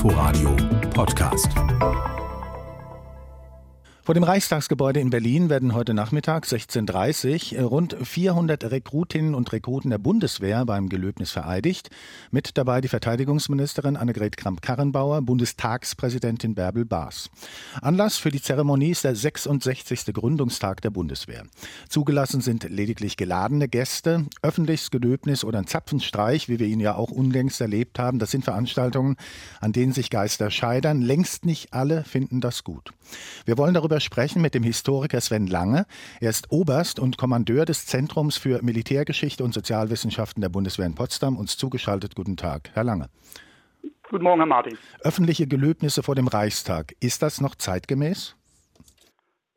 Inforadio Podcast. Vor dem Reichstagsgebäude in Berlin werden heute Nachmittag 16.30 Uhr rund 400 Rekrutinnen und Rekruten der Bundeswehr beim Gelöbnis vereidigt. Mit dabei die Verteidigungsministerin Annegret Kramp-Karrenbauer, Bundestagspräsidentin Bärbel Baas. Anlass für die Zeremonie ist der 66. Gründungstag der Bundeswehr. Zugelassen sind lediglich geladene Gäste. Öffentliches Gelöbnis oder ein Zapfenstreich, wie wir ihn ja auch unlängst erlebt haben, das sind Veranstaltungen, an denen sich Geister scheitern. Längst nicht alle finden das gut. Wir wollen darüber sprechen mit dem Historiker Sven Lange. Er ist Oberst und Kommandeur des Zentrums für Militärgeschichte und Sozialwissenschaften der Bundeswehr in Potsdam. Uns zugeschaltet. Guten Tag, Herr Lange. Guten Morgen, Herr Martin. Öffentliche Gelöbnisse vor dem Reichstag. Ist das noch zeitgemäß?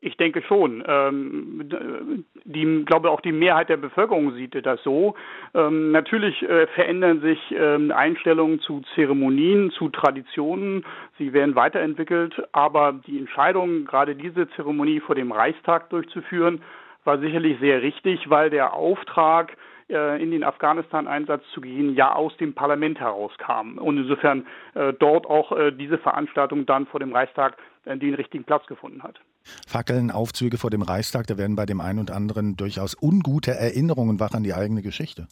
Ich denke schon. Ähm, die, glaube auch die Mehrheit der Bevölkerung sieht das so. Ähm, natürlich äh, verändern sich ähm, Einstellungen zu Zeremonien, zu Traditionen. Sie werden weiterentwickelt. Aber die Entscheidung, gerade diese Zeremonie vor dem Reichstag durchzuführen, war sicherlich sehr richtig, weil der Auftrag, äh, in den Afghanistan-Einsatz zu gehen, ja aus dem Parlament herauskam. Und insofern äh, dort auch diese Veranstaltung dann vor dem Reichstag den richtigen Platz gefunden hat. Fackeln, Aufzüge vor dem Reichstag, da werden bei dem einen und anderen durchaus ungute Erinnerungen wach an die eigene Geschichte.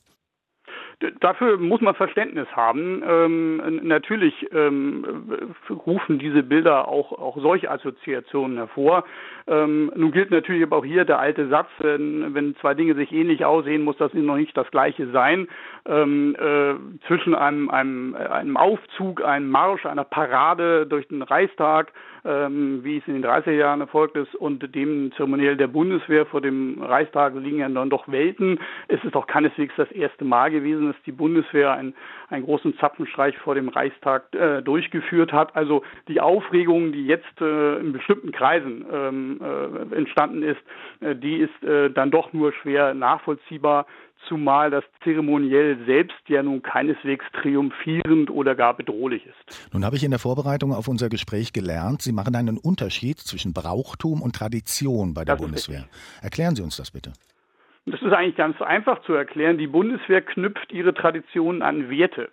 Dafür muss man Verständnis haben. Ähm, natürlich ähm, rufen diese Bilder auch, auch solche Assoziationen hervor. Ähm, nun gilt natürlich aber auch hier der alte Satz, wenn, wenn zwei Dinge sich ähnlich aussehen, muss das noch nicht das gleiche sein. Ähm, äh, zwischen einem, einem, einem Aufzug, einem Marsch, einer Parade durch den Reichstag, ähm, wie es in den 30er Jahren erfolgt ist, und dem Zeremoniell der Bundeswehr vor dem Reichstag liegen ja dann doch Welten. Es ist auch keineswegs das erste Mal gewesen, dass die Bundeswehr einen, einen großen Zapfenstreich vor dem Reichstag äh, durchgeführt hat. Also die Aufregung, die jetzt äh, in bestimmten Kreisen ähm, äh, entstanden ist, äh, die ist äh, dann doch nur schwer nachvollziehbar zumal das Zeremoniell selbst ja nun keineswegs triumphierend oder gar bedrohlich ist. Nun habe ich in der Vorbereitung auf unser Gespräch gelernt, Sie machen einen Unterschied zwischen Brauchtum und Tradition bei der das Bundeswehr. Erklären Sie uns das bitte. Das ist eigentlich ganz einfach zu erklären. Die Bundeswehr knüpft ihre Traditionen an Werte.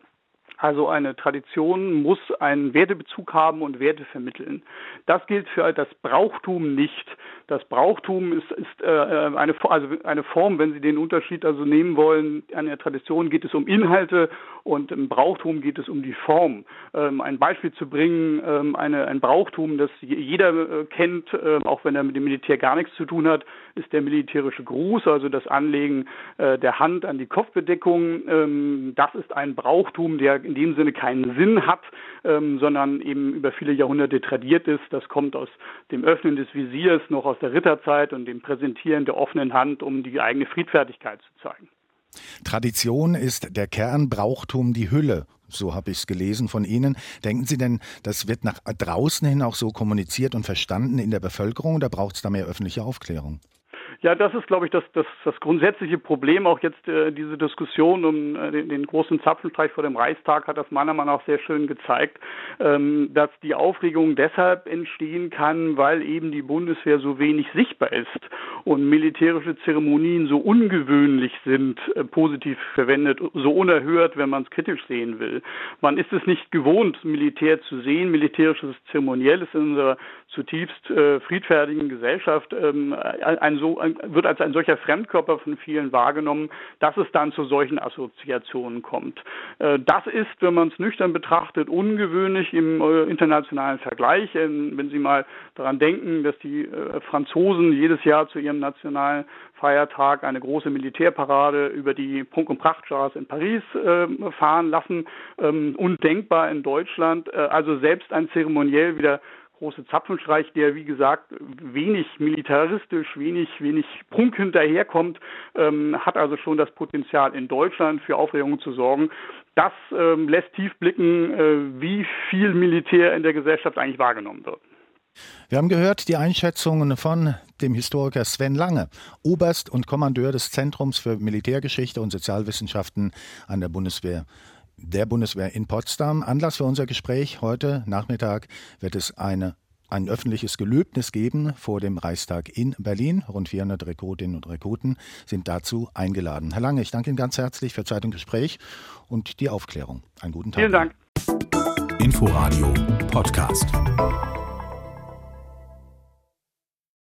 Also eine Tradition muss einen Wertebezug haben und Werte vermitteln. Das gilt für das Brauchtum nicht. Das Brauchtum ist, ist äh, eine, also eine Form, wenn Sie den Unterschied also nehmen wollen, an der Tradition geht es um Inhalte und im Brauchtum geht es um die Form. Ähm, ein Beispiel zu bringen, ähm, eine, ein Brauchtum, das jeder äh, kennt, äh, auch wenn er mit dem Militär gar nichts zu tun hat, ist der militärische Gruß, also das Anlegen äh, der Hand an die Kopfbedeckung. Ähm, das ist ein Brauchtum, der in dem Sinne keinen Sinn hat, ähm, sondern eben über viele Jahrhunderte tradiert ist. Das kommt aus dem Öffnen des Visiers noch aus der Ritterzeit und dem Präsentieren der offenen Hand, um die eigene Friedfertigkeit zu zeigen. Tradition ist der Kern, Brauchtum die Hülle. So habe ich es gelesen von Ihnen. Denken Sie denn, das wird nach draußen hin auch so kommuniziert und verstanden in der Bevölkerung oder braucht es da mehr öffentliche Aufklärung? Ja, das ist, glaube ich, das, das, das grundsätzliche Problem. Auch jetzt äh, diese Diskussion um äh, den, den, großen Zapfenstreich vor dem Reichstag hat das meiner Meinung nach sehr schön gezeigt, ähm, dass die Aufregung deshalb entstehen kann, weil eben die Bundeswehr so wenig sichtbar ist und militärische Zeremonien so ungewöhnlich sind, äh, positiv verwendet, so unerhört, wenn man es kritisch sehen will. Man ist es nicht gewohnt, Militär zu sehen. Militärisches Zeremoniell ist in unserer zutiefst äh, friedfertigen Gesellschaft ähm, ein, so, ein, wird als ein solcher Fremdkörper von vielen wahrgenommen, dass es dann zu solchen Assoziationen kommt. Äh, das ist, wenn man es nüchtern betrachtet, ungewöhnlich im äh, internationalen Vergleich. Ähm, wenn Sie mal daran denken, dass die äh, Franzosen jedes Jahr zu ihrem nationalen Feiertag eine große Militärparade über die Prunk- und Prachtstraße in Paris äh, fahren lassen. Ähm, undenkbar in Deutschland. Also selbst ein zeremoniell wieder große Zapfenstreich, der wie gesagt wenig militaristisch, wenig, wenig Prunk hinterherkommt, ähm, hat also schon das Potenzial in Deutschland für Aufregung zu sorgen. Das ähm, lässt tief blicken, äh, wie viel Militär in der Gesellschaft eigentlich wahrgenommen wird. Wir haben gehört die Einschätzungen von dem Historiker Sven Lange, Oberst und Kommandeur des Zentrums für Militärgeschichte und Sozialwissenschaften an der Bundeswehr der Bundeswehr in Potsdam. Anlass für unser Gespräch heute Nachmittag wird es eine ein öffentliches Gelöbnis geben vor dem Reichstag in Berlin. Rund 400 Rekrutinnen und Rekruten sind dazu eingeladen. Herr Lange, ich danke Ihnen ganz herzlich für Zeit und Gespräch und die Aufklärung. Einen guten Tag. Vielen Dank. Inforadio Podcast.